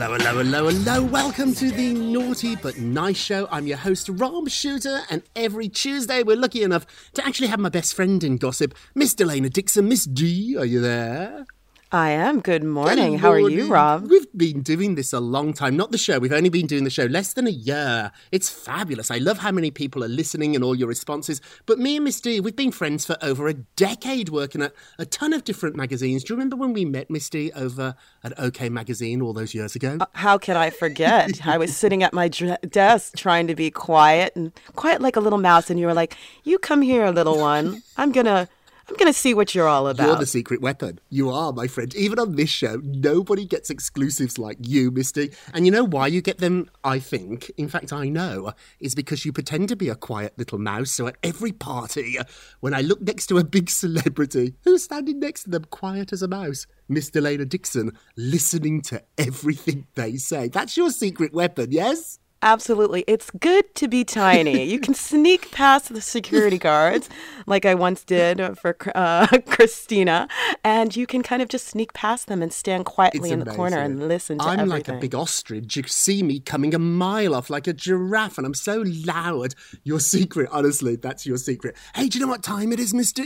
Hello, hello, hello, hello. Welcome to the Naughty But Nice Show. I'm your host, Rob Shuter, and every Tuesday we're lucky enough to actually have my best friend in gossip, Miss Delana Dixon. Miss D, are you there? I am. Good morning. Good How are you. Rob? We've been doing this a long time. Not the show. We've only been doing the show less than a year. It's fabulous. I love how many people are listening and all your responses. But me and Miss D, we've been friends for over a decade working at a ton of different magazines. Do you remember when we met Miss D over at OK Magazine all those years ago? Uh, how can I forget? I was sitting at my desk trying to be quiet and quiet like a little mouse, and you were like, "You come here, little one. I'm gonna, I'm gonna see what you're all about." You're the secret weapon. You are, my friend. Even on this show, nobody gets exclusives like you, Misty. And you know why you get them, I think? In fact, I know. Is because you pretend to be a quiet little mouse. So at every party, when I look next to a big celebrity, who's standing next to them quiet as a mouse? Miss Delana Dixon, listening to everything they say. That's your secret weapon, yes? Absolutely. It's good to be tiny. You can sneak past the security guards, like I once did for uh, Christina, and you can kind of just sneak past them and stand quietly in the corner and listen to I'm everything. like a big ostrich. You see me coming a mile off like a giraffe, and I'm so loud. Your secret, honestly, that's your secret. Hey, do you know what time it is, Mister?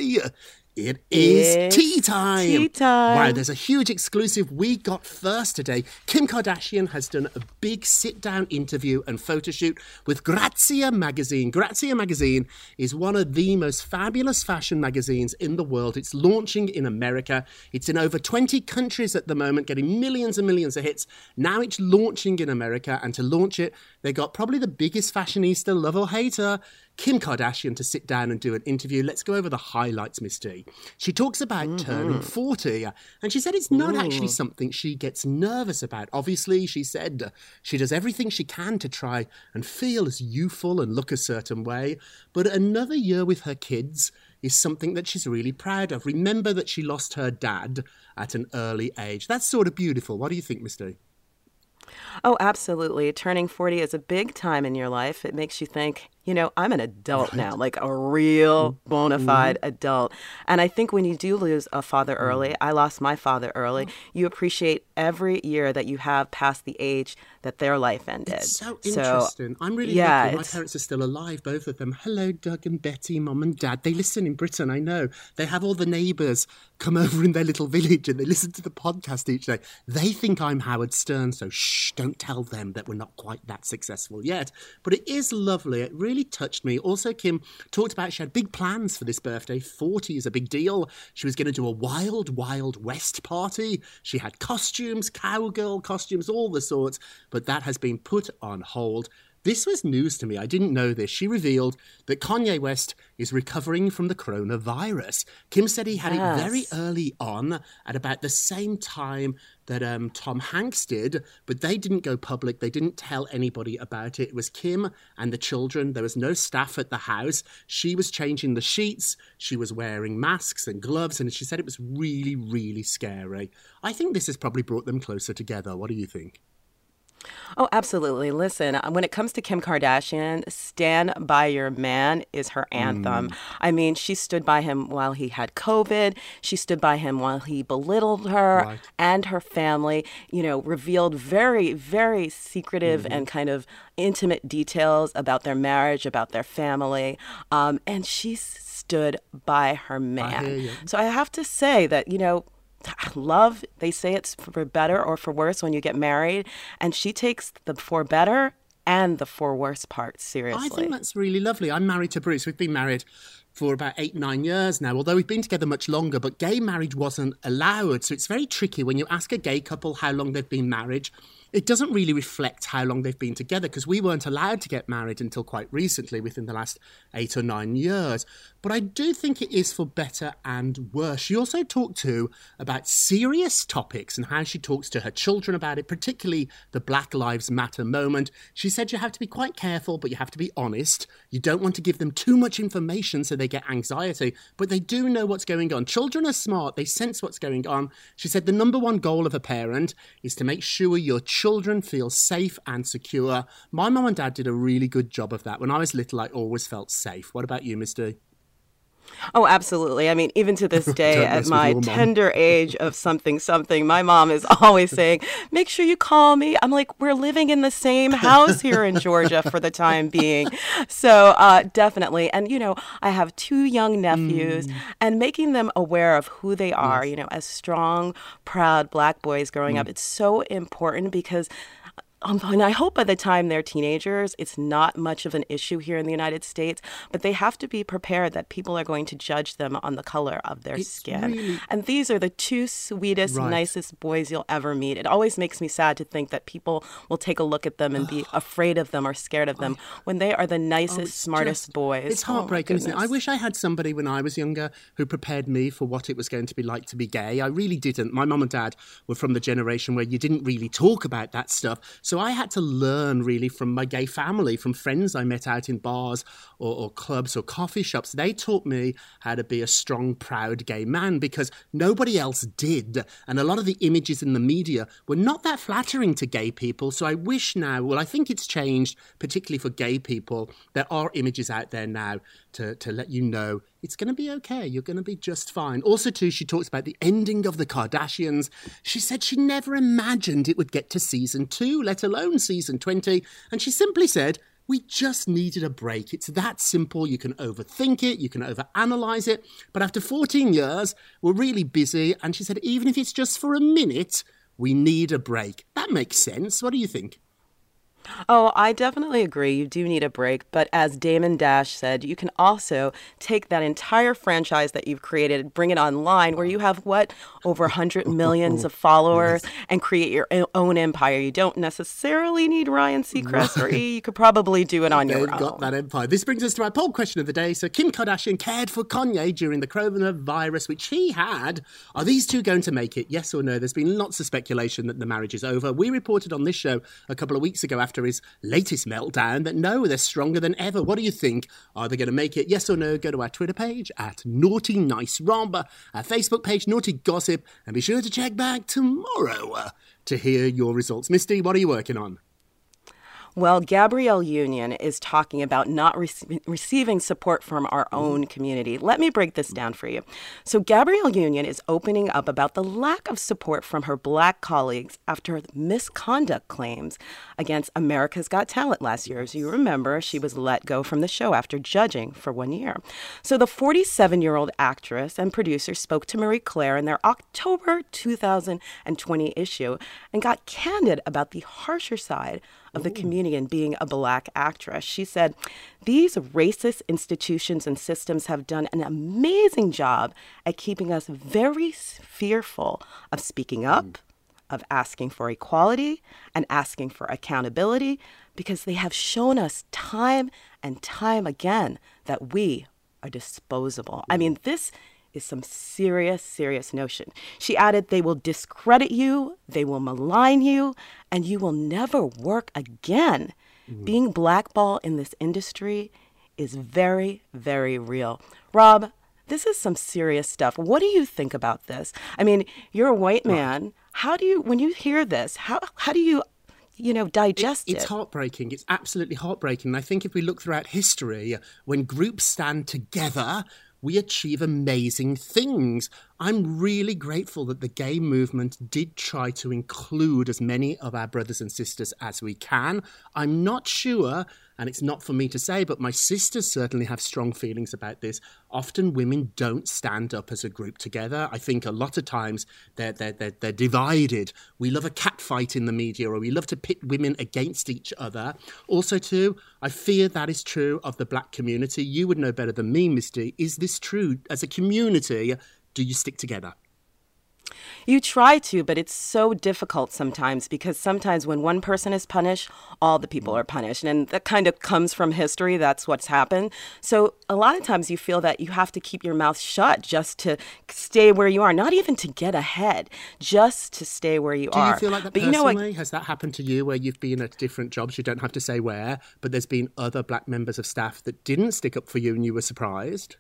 It is It's tea time. tea time. Wow, there's a huge exclusive we got first today. Kim Kardashian has done a big sit down interview and photo shoot with Grazia magazine. Grazia magazine is one of the most fabulous fashion magazines in the world. It's launching in America. It's in over 20 countries at the moment, getting millions and millions of hits. Now it's launching in America, and to launch it, they got probably the biggest fashionista, love or hater, Kim Kardashian, to sit down and do an interview. Let's go over the highlights, Miss D. She talks about turning 40, and she said it's not actually something she gets nervous about. Obviously, she said uh, she does everything she can to try and feel as youthful and look a certain way, but another year with her kids is something that she's really proud of. Remember that she lost her dad at an early age. That's sort of beautiful. What do you think, Miss D? Oh, absolutely. Turning 40 is a big time in your life. It makes you think, you know, I'm an adult now, like a real mm-hmm. bona fide mm-hmm. adult. And I think when you do lose a father mm-hmm. early, I lost my father early, oh. you appreciate every year that you have past the age that their life ended. It's so interesting. I'm really yeah, lucky. My parents are still alive, both of them. Hello, Doug and Betty, mum and dad. They listen in Britain, I know. They have all the neighbours come over in their little village and they listen to the podcast each day. They think I'm Howard Stern, so shh, don't tell them that we're not quite that successful yet. But it is lovely. It really touched me. Also, Kim talked about she had big plans for this birthday. 40 is a big deal. She was going to do a wild, wild West party. She had costumes, cowgirl costumes, all the sorts, but that has been put on hold. This was news to me. I didn't know this. She revealed that Kanye West is recovering from the coronavirus. Kim said he had it very early on, at about the same time that um, Tom Hanks did, but they didn't go public. They didn't tell anybody about it. It was Kim and the children. There was no staff at the house. She was changing the sheets. She was wearing masks and gloves, and she said it was really, really scary. I think this has probably brought them closer together. What do you think? Oh, absolutely. Listen, uh, when it comes to Kim Kardashian, Stand By Your Man is her anthem. I mean, she stood by him while he had COVID. She stood by him while he belittled her Right. and her family, you know, revealed very, very secretive and kind of intimate details about their marriage, about their family. Um, and she stood by her man. you. So I have to say that, you know, love, they say it's for better or for worse when you get married. And she takes the for better and the for worse part seriously. I think that's really lovely. I'm married to Bruce. We've been married for about eight, nine years now, although we've been together much longer, but gay marriage wasn't allowed. So it's very tricky when you ask a gay couple how long they've been married. It doesn't really reflect how long they've been together because we weren't allowed to get married until quite recently, within the last eight or nine years. But I do think it is for better and worse. She also talked to about serious topics and how she talks to her children about it, particularly the Black Lives Matter moment. She said you have to be quite careful, but you have to be honest. You don't want to give them too much information so they get anxiety, but they do know what's going on. Children are smart, they sense what's going on. She said the number one goal of a parent is to make sure your children feel safe and secure. My mum and dad did a really good job of that. When I was little, I always felt safe. What about you, Miss D? Oh, absolutely. I mean, even to this day, at my mom. tender age of something, something, my mom is always saying, make sure you call me. I'm like, we're living in the same house here in Georgia for the time being. So, uh, definitely. And, you know, I have two young nephews, Mm. and making them aware of who they are, you know, as strong, proud black boys growing Mm. up, it's so important because. Um, and I hope by the time they're teenagers, it's not much of an issue here in the United States, but they have to be prepared that people are going to judge them on the color of their It's skin. really- And these are the two sweetest, Right. nicest boys you'll ever meet. It always makes me sad to think that people will take a look at them and be afraid of them or scared of them when they are the nicest, Oh, smartest just- boys. It's Oh, heartbreaking, isn't it? I wish I had somebody when I was younger who prepared me for what it was going to be like to be gay. I really didn't. My mum and dad were from the generation where you didn't really talk about that stuff. So I had to learn really from my gay family, from friends I met out in bars or, or clubs or coffee shops. They taught me how to be a strong, proud gay man because nobody else did. And a lot of the images in the media were not that flattering to gay people. So I wish now, well, I think it's changed, particularly for gay people. There are images out there now to, to let you know it's going to be okay. You're going to be just fine. Also, too, she talks about the ending of the Kardashians. She said she never imagined it would get to season two, let alone season 20. And she simply said, we just needed a break. It's that simple. You can overthink it, you can overanalyze it. But after 14 years, we're really busy. And she said, even if it's just for a minute, we need a break. That makes sense. What do you think? Oh, I definitely agree. You do need a break. But as Damon Dash said, you can also take that entire franchise that you've created, bring it online where you have what? Over 100 millions of followers and create your own empire. You don't necessarily need Ryan Seacrest or E. You could probably do it on your own. They've own. got that empire. This brings us to our poll question of the day. So, Kim Kardashian cared for Kanye during the coronavirus, which he had. Are these two going to make it? Yes or no? There's been lots of speculation that the marriage is over. We reported on this show a couple of weeks ago after his latest meltdown that no, they're stronger than ever. What do you think? Are they going to make it? Yes or no? Go to our Twitter page at Naughty Nice Rob, our Facebook page Naughty Gossip, and be sure to check back tomorrow uh, to hear your results. Misty, what are you working on? Well, Gabrielle Union is talking about not rece- receiving support from our mm-hmm. own community. Let me break this down for you. So, Gabrielle Union is opening up about the lack of support from her black colleagues after misconduct claims against America's Got Talent last year. As you remember, she was let go from the show after judging for one year. So, the 47 year old actress and producer spoke to Marie Claire in their October 2020 issue and got candid about the harsher side of the community and being a black actress. She said, These racist institutions and systems have done an amazing job at keeping us very fearful of speaking up, mm. of asking for equality, and asking for accountability because they have shown us time and time again that we are disposable. I mean, mm. this is some serious, serious notion. She added, they will discredit you, they will malign you, and you will never work again. Mm-hmm. Being blackballed in this industry is very, very real. Rob, this is some serious stuff. What do you think about this? I mean, you're a white man. How do you, when you hear this, how, how do you, you know, digest it, It's it? heartbreaking. It's absolutely heartbreaking. And I think if we look throughout history, when groups stand together, we achieve amazing things. I'm really grateful that the gay movement did try to include as many of our brothers and sisters as we can. I'm not sure, and it's not for me to say, but my sisters certainly have strong feelings about this. Often women don't stand up as a group together. I think a lot of times they're, they're, they're, they're divided. We love a catfight in the media, or we love to pit women against each other. Also, too, I fear that is true of the black community. You would know better than me, Misty. Is this true? As a community, do you stick together? You try to, but it's so difficult sometimes because sometimes when one person is punished, all the people mm. are punished. And that kind of comes from history. That's what's happened. So a lot of times you feel that you have to keep your mouth shut just to stay where you are, not even to get ahead, just to stay where you Do are. Do you feel like that but you know personally? what? Has that happened to you where you've been at different jobs? You don't have to say where, but there's been other black members of staff that didn't stick up for you and you were surprised?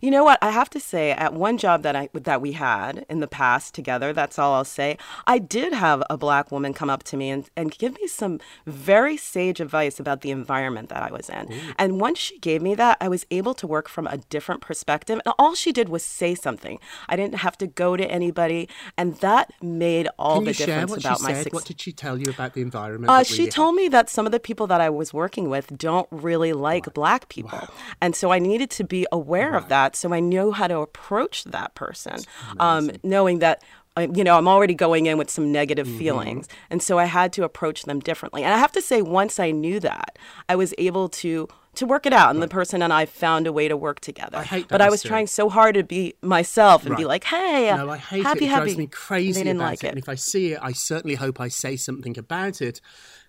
You know what? I have to say, at one job that I that we had in the past together, that's all I'll say. I did have a black woman come up to me and, and give me some very sage advice about the environment that I was in. And once she gave me that, I was able to work from a different perspective. And all she did was say something. I didn't have to go to anybody, and that made all Can the difference about my said? What did she tell you about the environment? Uh, she told me that some of the people that I was working with don't really like black people. And so I needed to be aware of that so I knew how to approach that person, um, knowing that. uh, You know, I'm already going in with some negative Mm-hmm. feelings. And so I had to approach them differently. And I have to say, once I knew that, I was able to to work it out. And the person and I found a way to work together. I hate but I was Esther. trying so hard to be myself and be like, hey, No, I hate happy, it. It happy. drives me crazy They didn't about like it. it. And if I see it, I certainly hope I say something about it.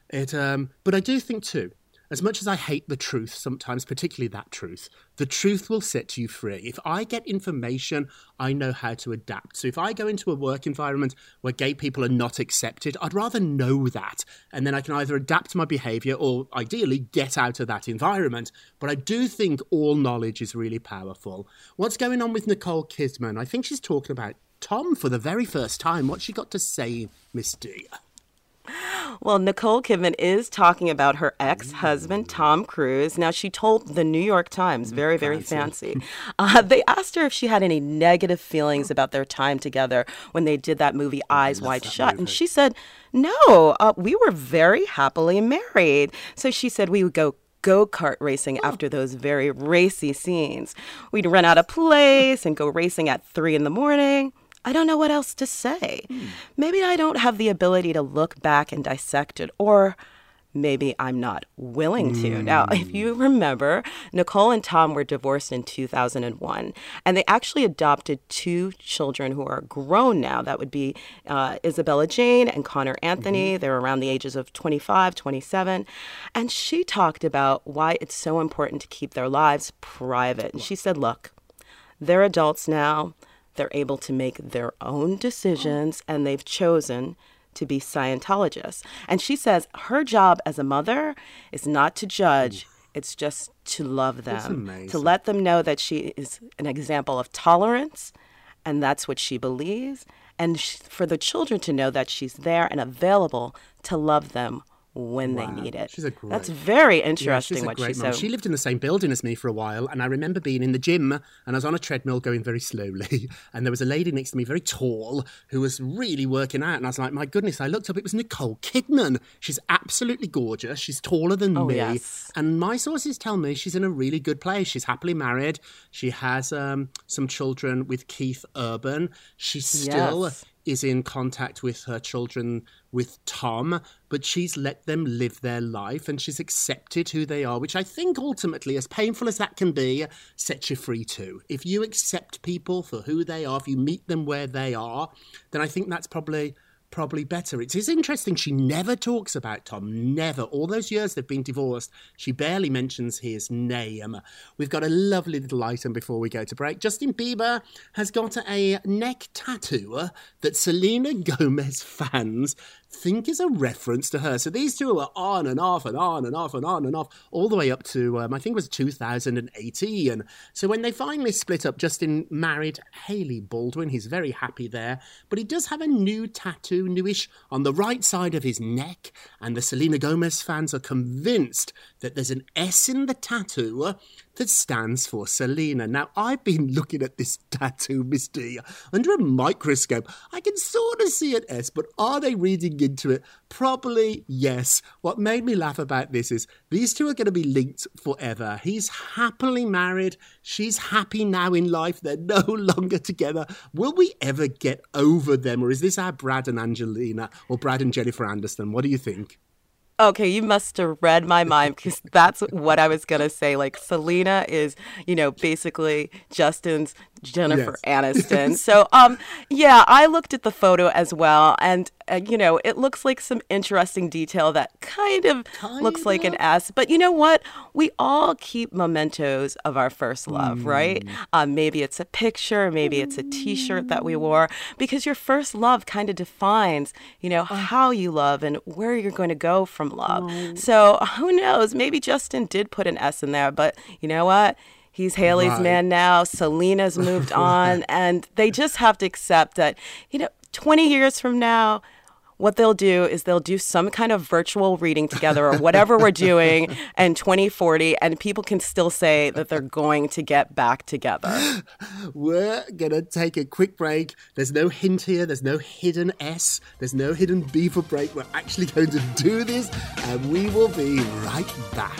It, um, but I do think too, as much as I hate the truth sometimes, particularly that truth, the truth will set you free. If I get information, I know how to adapt. So if I go into a work environment where gay people are not accepted, I'd rather know that. And then I can either adapt my behavior or ideally get out of that environment. But I do think all knowledge is really powerful. What's going on with Nicole Kidman? I think she's talking about Tom for the very first time. What's she got to say, Miss D? Well, Nicole Kidman is talking about her ex husband, Tom Cruise. Now, she told the New York Times, very, very fancy. Uh, they asked her if she had any negative feelings about their time together when they did that movie Eyes Wide Shut. And she said, no, uh, we were very happily married. So she said we would go go kart racing after those very racy scenes. We'd run out of place and go racing at three in the morning. I don't know what else to say. Hmm. Maybe I don't have the ability to look back and dissect it, or maybe I'm not willing to. Now, if hmm. you remember, Nicole and Tom were divorced in 2001, and they actually adopted two children who are grown now. That would be uh, Isabella Jane and Connor Anthony. Mm-hmm. They're around the ages of 25, 27. And she talked about why it's so important to keep their lives private. And she said, look, they're adults now. They're able to make their own decisions, and they've chosen to be Scientologists. And she says her job as a mother is not to judge, it's just to love them, to let them know that she is an example of tolerance, and that's what she believes, and sh- for the children to know that she's there and available to love them when Wow. they need it. She's a great- That's very Yeah, interesting a what great she said. She lived in the same building as me for a while, and I remember being in the gym and I was on a treadmill going very slowly, and there was a lady next to me, very tall, who was really working out, and I was like, my goodness! I looked up, it was Nicole Kidman. She's absolutely gorgeous. She's taller than Oh, me, yes. and my sources tell me she's in a really good place. She's happily married. She has um, some children with Keith Urban. She's still Yes. Is in contact with her children with Tom, but she's let them live their life and she's accepted who they are, which I think ultimately, as painful as that can be, sets you free too. If you accept people for who they are, if you meet them where they are, then I think that's probably probably better. It is interesting. She never talks about Tom. Never. All those years they've been divorced, she barely mentions his name. We've got a lovely little item before we go to break. Justin Bieber has got a neck tattoo that Selena Gomez fans think is a reference to her. So these two are on and off and on and off and on and off all the way up to um, I think it was 2018. So when they finally split up, Justin married Hailey Baldwin. He's very happy there, but he does have a new tattoo, newish, on the right side of his neck. And the Selena Gomez fans are convinced that there's an S in the tattoo that stands for Selena. Now, I've been looking at this tattoo, Miss D, under a microscope. I can sort of see an S, but are they reading into it? Probably yes. What made me laugh about this is these two are going to be linked forever. He's happily married. She's happy now in life. They're no longer together. Will we ever get over them? Or is this our Brad and Angelina or Brad and Jennifer Aniston? What do you think? Okay, you must have read my mind because that's what I was gonna say. Like Selena is, you know, basically Justin's Jennifer Aniston. So, um, yeah, I looked at the photo as well, and uh, you know, it looks like some interesting detail that kind of looks like an S. But you know what? We all keep mementos of our first love, right? Um, maybe it's a picture, maybe it's a T-shirt that we wore, because your first love kind of defines, you know, how you love and where you're going to go from love. So who knows? Maybe Justin did put an S in there, but you know what? He's Hailey's Right. man now. Selena's moved on, and they just have to accept that, you know, 20 years from now, what they'll do is they'll do some kind of virtual reading together or whatever we're doing in 2040, and people can still say that they're going to get back together. We're gonna take a quick break. There's no hint here, there's no hidden S, there's no hidden B for break. We're actually going to do this, and we will be right back.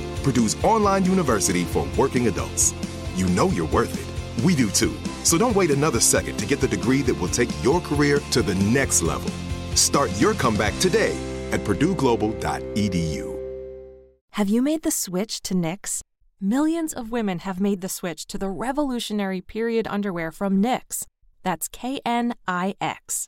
Purdue's online university for working adults. You know you're worth it. We do too. So don't wait another second to get the degree that will take your career to the next level. Start your comeback today at purdueglobal.edu. Have you made the switch to Knix? Millions of women have made the switch to the revolutionary period underwear from Knix. That's K N I X.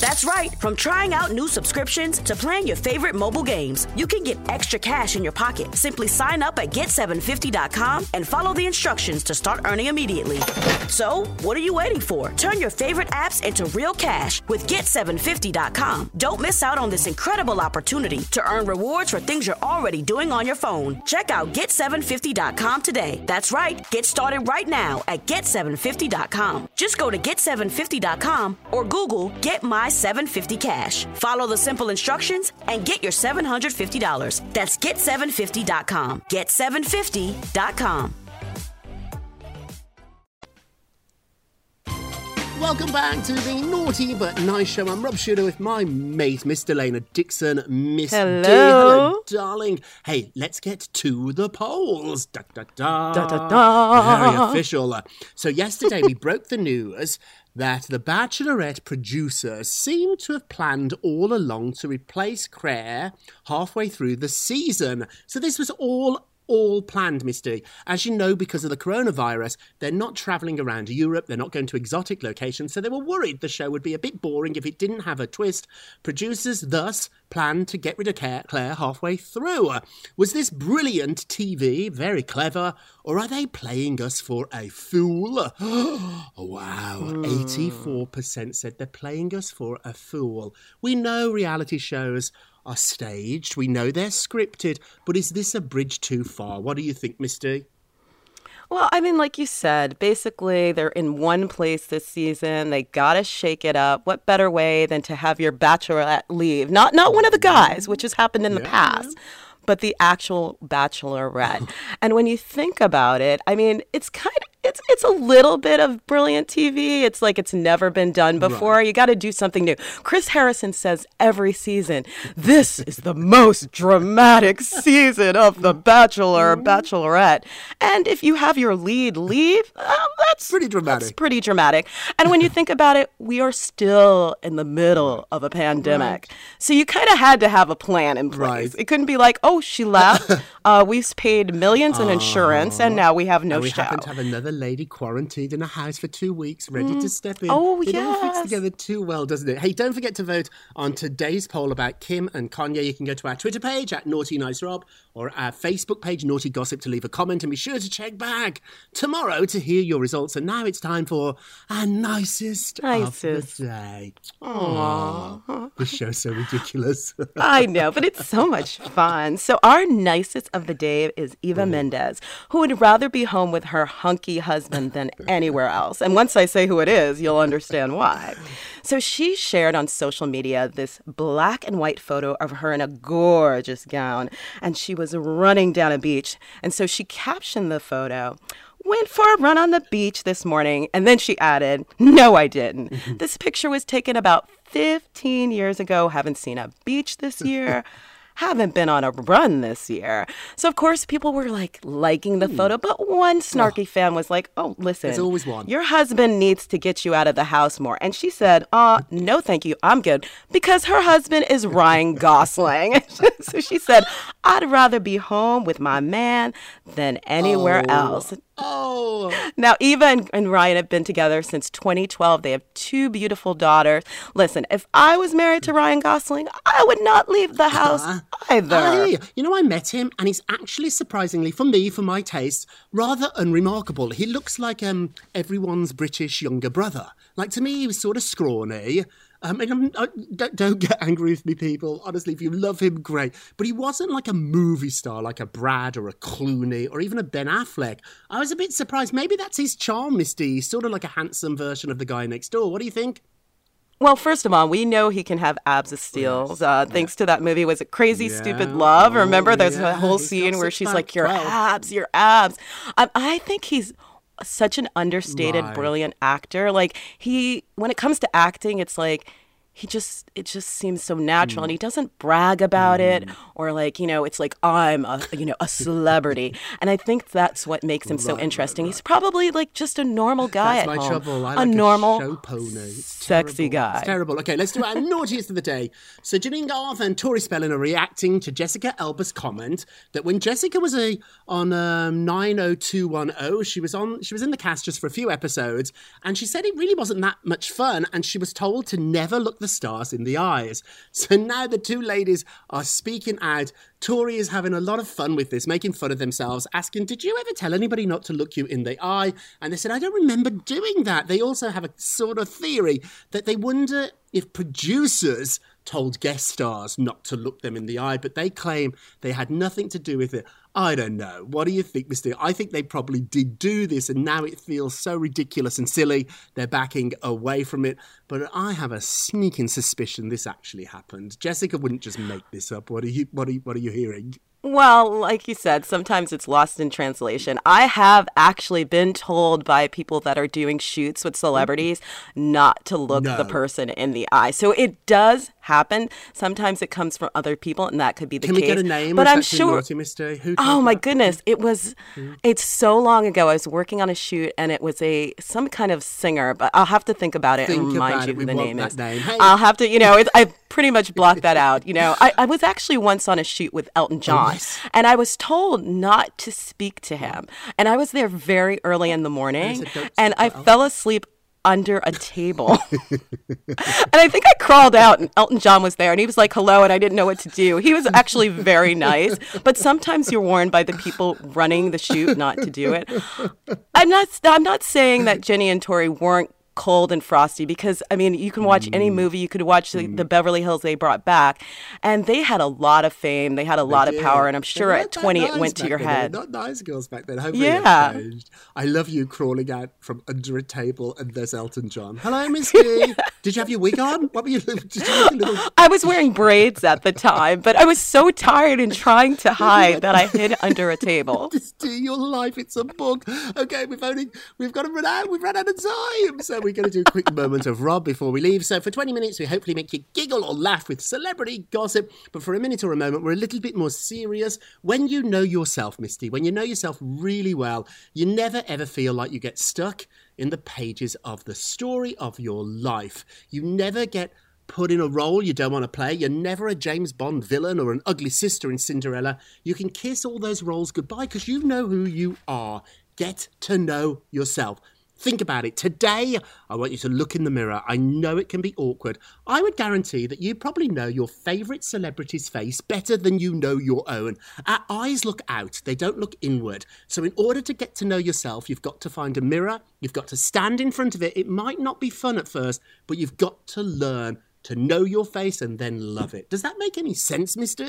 That's right. From trying out new subscriptions to playing your favorite mobile games, you can get extra cash in your pocket. Simply sign up at get750.com and follow the instructions to start earning immediately. So, what are you waiting for? Turn your favorite apps into real cash with get750.com. Don't miss out on this incredible opportunity to earn rewards for things you're already doing on your phone. Check out get750.com today. That's right. Get started right now at get750.com. Just go to get750.com or Google Get My 750 Cash. Follow the simple instructions and get your $750. That's get750.com. Get750.com. Welcome back to the Naughty But Nice Show. I'm Rob Shuter with my mate, Miss Delana Dixon. Miss Hello. D. Hello, darling. Hey, let's get to the polls. Da, da, da. Da, da, da. Very official. So, yesterday we broke the news that the Bachelorette producers seem to have planned all along to replace Claire halfway through the season. So, this was all all planned, Misty. As you know, because of the coronavirus, they're not travelling around Europe, they're not going to exotic locations, so they were worried the show would be a bit boring if it didn't have a twist. Producers thus planned to get rid of Claire halfway through. Was this brilliant TV, very clever, or are they playing us for a fool? wow, hmm. 84% said they're playing us for a fool. We know reality shows are staged. We know they're scripted, but is this a bridge too far? What do you think, Misty? Well, I mean, like you said, basically they're in one place this season. They gotta shake it up. What better way than to have your bachelorette leave? Not not one of the guys, which has happened in the past, but the actual bachelorette. and when you think about it, I mean, it's kind of it's it's a little bit of brilliant TV. It's like it's never been done before. You got to do something new. Chris Harrison says every season, "This is the most dramatic season of The Bachelor or Bachelorette." And if you have your lead leave, um, that's pretty dramatic. That's pretty dramatic. And when you think about it, we are still in the middle of a pandemic, so you kind of had to have a plan in place. It couldn't be like, "Oh, she left. uh, we've paid millions in insurance, and now we have no we show." Happen to have another lady quarantined in a house for two weeks, ready to Mm. step in. Oh, it all fits yes. together too well, doesn't it? Hey, don't forget to vote on today's poll about Kim and Kanye. You can go to our Twitter page at Naughty Nice Rob or our Facebook page Naughty Gossip to leave a comment, and be sure to check back tomorrow to hear your results. And now it's time for our nicest, Nicest. of the day. Aw. Aww, this show's so ridiculous. I know, but it's so much fun. So, our nicest of the day is Eva mm-hmm. Mendes, who would rather be home with her hunky husband than anywhere else. And once I say who it is, you'll understand why. So, she shared on social media this black and white photo of her in a gorgeous gown, and she was running down a beach. And so, she captioned the photo. Went for a run on the beach this morning, and then she added, No, I didn't. this picture was taken about 15 years ago. Haven't seen a beach this year. Haven't been on a run this year. So, of course, people were like liking the photo, but one snarky fan was like, Oh, listen. There's always one. Your husband needs to get you out of the house more. And she said, Uh, no, thank you. I'm good. Because her husband is Ryan Gosling. so she said, I'd rather be home with my man than anywhere Oh. else. Oh. Now, Eva and, and Ryan have been together since 2012. They have two beautiful daughters. Listen, if I was married to Ryan Gosling, I would not leave the house either. Hey, you know, I met him, and he's actually surprisingly, for me, for my taste, rather unremarkable. He looks like um everyone's British younger brother. Like to me, he was sort of scrawny, Um, and I'm, I, don't, don't get angry with me, people. Honestly, if you love him, great. But he wasn't like a movie star, like a Brad or a Clooney or even a Ben Affleck. I was a bit surprised. Maybe that's his charm, Misty. He's sort of like a handsome version of the guy next door. What do you think? Well, first of all, we know he can have abs of steel. Uh, thanks to that movie, was it Crazy Stupid Love? Remember, Oh, there's yeah. a whole He's scene where she's like, "Your 12. abs, your abs." I, I think he's such an understated, Right. brilliant actor. Like he, when it comes to acting, it's like he just it just seems so natural and mm. he doesn't brag about it mm. or like you know it's like i'm a you know a celebrity and i think that's what makes him so interesting he's probably like just a normal guy That's at my home trouble. I a like normal a show pony. Sexy guy It's terrible. Okay, let's do our naughtiest of the day. So Jennie Garth and Tori Spelling are reacting to Jessica Alba's comment that when Jessica was a on um, 90210, she was on she was in the cast just for a few episodes, and she said it really wasn't that much fun, and she was told to never look the stars in the eyes. So now the two ladies are speaking out. Tori is having a lot of fun with this, making fun of themselves, asking, Did you ever tell anybody not to look you in the eye? And they said, I don't remember doing that. They also have a sort of theory that they wonder if producers told guest stars not to look them in the eye, but they claim they had nothing to do with it. I don't know. What do you think, Mr. I think they probably did do this, and now it feels so ridiculous and silly. They're backing away from it. But I have a sneaking suspicion this actually happened. Jessica wouldn't just make this up. What are you? What are you, What are you hearing? Well, like you said, sometimes it's lost in translation. I have actually been told by people that are doing shoots with celebrities not to look the person in the eye. So it does happen. Sometimes it comes from other people, and that could be the Can case. we get a name? But I'm sure. Who? Oh my goodness! It was, hmm. it's so long ago. I was working on a shoot, and it was a some kind of singer. But I'll have to think about it Think and remind you it. who We the name that is. name. Hey. I'll have to, you know, it, I pretty much blocked that out. You know, I, I was actually once on a shoot with Elton John, yes. and I was told not to speak to him, and I was there very early in the morning, and I fell asleep under a table. and I think I crawled out and Elton John was there and he was like, hello, and I didn't know what to do. He was actually very nice, but sometimes you're warned by the people running the shoot not to do it. I'm not, I'm not saying that Jennie and Tori weren't cold and frosty because I mean you can watch any mm. movie you could watch the, the mm. Beverly Hills they brought back and they had a lot of fame they had a lot of power and I'm sure at 20 it went to your then. Head Not nice girls back then. Hopefully Yeah. I love you crawling out from under a table and there's Elton John. Hello, Miss Key. Did you have your wig on? What were you? Did you little? I was wearing braids at the time, but I was so tired and trying to hide that I hid under a table. Do your life, it's a book. Okay, we've only we've got to run out. We've run out of time, so we're going to do a quick moment of Rob before we leave. So for 20 minutes, we hopefully make you giggle or laugh with celebrity gossip. But for a minute or a moment, we're a little bit more serious. When you know yourself, Misty, when you know yourself really well, you never ever feel like you get stuck in the pages of the story of your life. You never get put in a role you don't want to play. You're never a James Bond villain or an ugly sister in Cinderella. You can kiss all those roles goodbye because you know who you are. Get to know yourself. Think about it. Today, I want you to look in the mirror. I know it can be awkward. I would guarantee that you probably know your favourite celebrity's face better than you know your own. Our eyes look out, they don't look inward. So, in order to get to know yourself, you've got to find a mirror, you've got to stand in front of it. It might not be fun at first, but you've got to learn to know your face and then love it. Does that make any sense, Mister?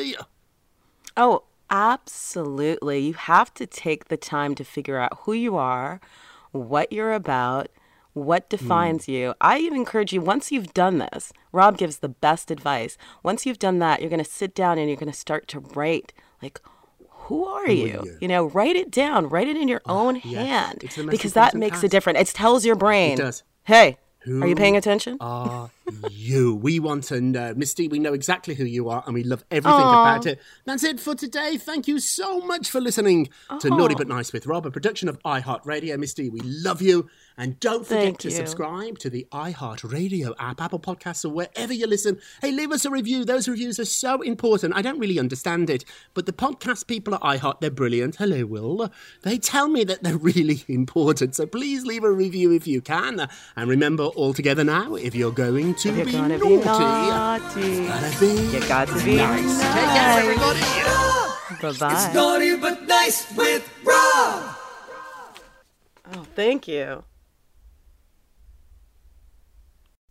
Oh, absolutely. You have to take the time to figure out who you are, what you're about, what hmm. defines you. I even encourage you, once you've done this, Rob gives the best advice. Once you've done that, you're going to sit down and you're going to start to write, like, who are you? You know, write it down, write it in your oh, own hand It's the most because that makes a difference. It tells your brain, It does. hey, Who are you paying attention? are you? We want to know. Uh, Misty, we know exactly who you are and we love everything Aw. about it. That's it for today. Thank you so much for listening to Naughty oh. But Nice with Rob, a production of iHeartRadio. Misty, we love you. And don't forget Thank to you. subscribe to the iHeartRadio app, Apple Podcasts, or wherever you listen. Hey, leave us a review. Those reviews are so important. I don't really understand it, but the podcast people at iHeart, they're brilliant. Hello, Will. They tell me that they're really important. So please leave a review if you can. And remember, all together now, if you're going to You're be gonna naughty, be naughty. gotta be You got to be nice. Take care, everybody. Bye It's bye. naughty but nice with Rob. Oh, thank you.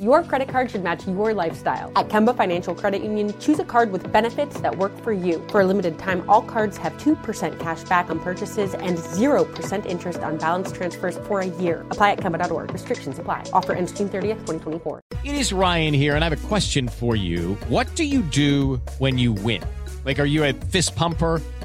Your credit card should match your lifestyle. At Kemba Financial Credit Union, choose a card with benefits that work for you. For a limited time, all cards have 2% cash back on purchases and 0% interest on balance transfers for a year. Apply at Kemba.org. Restrictions apply. Offer ends June 30th, 2024. It is Ryan here, and I have a question for you. What do you do when you win? Like, are you a fist pumper?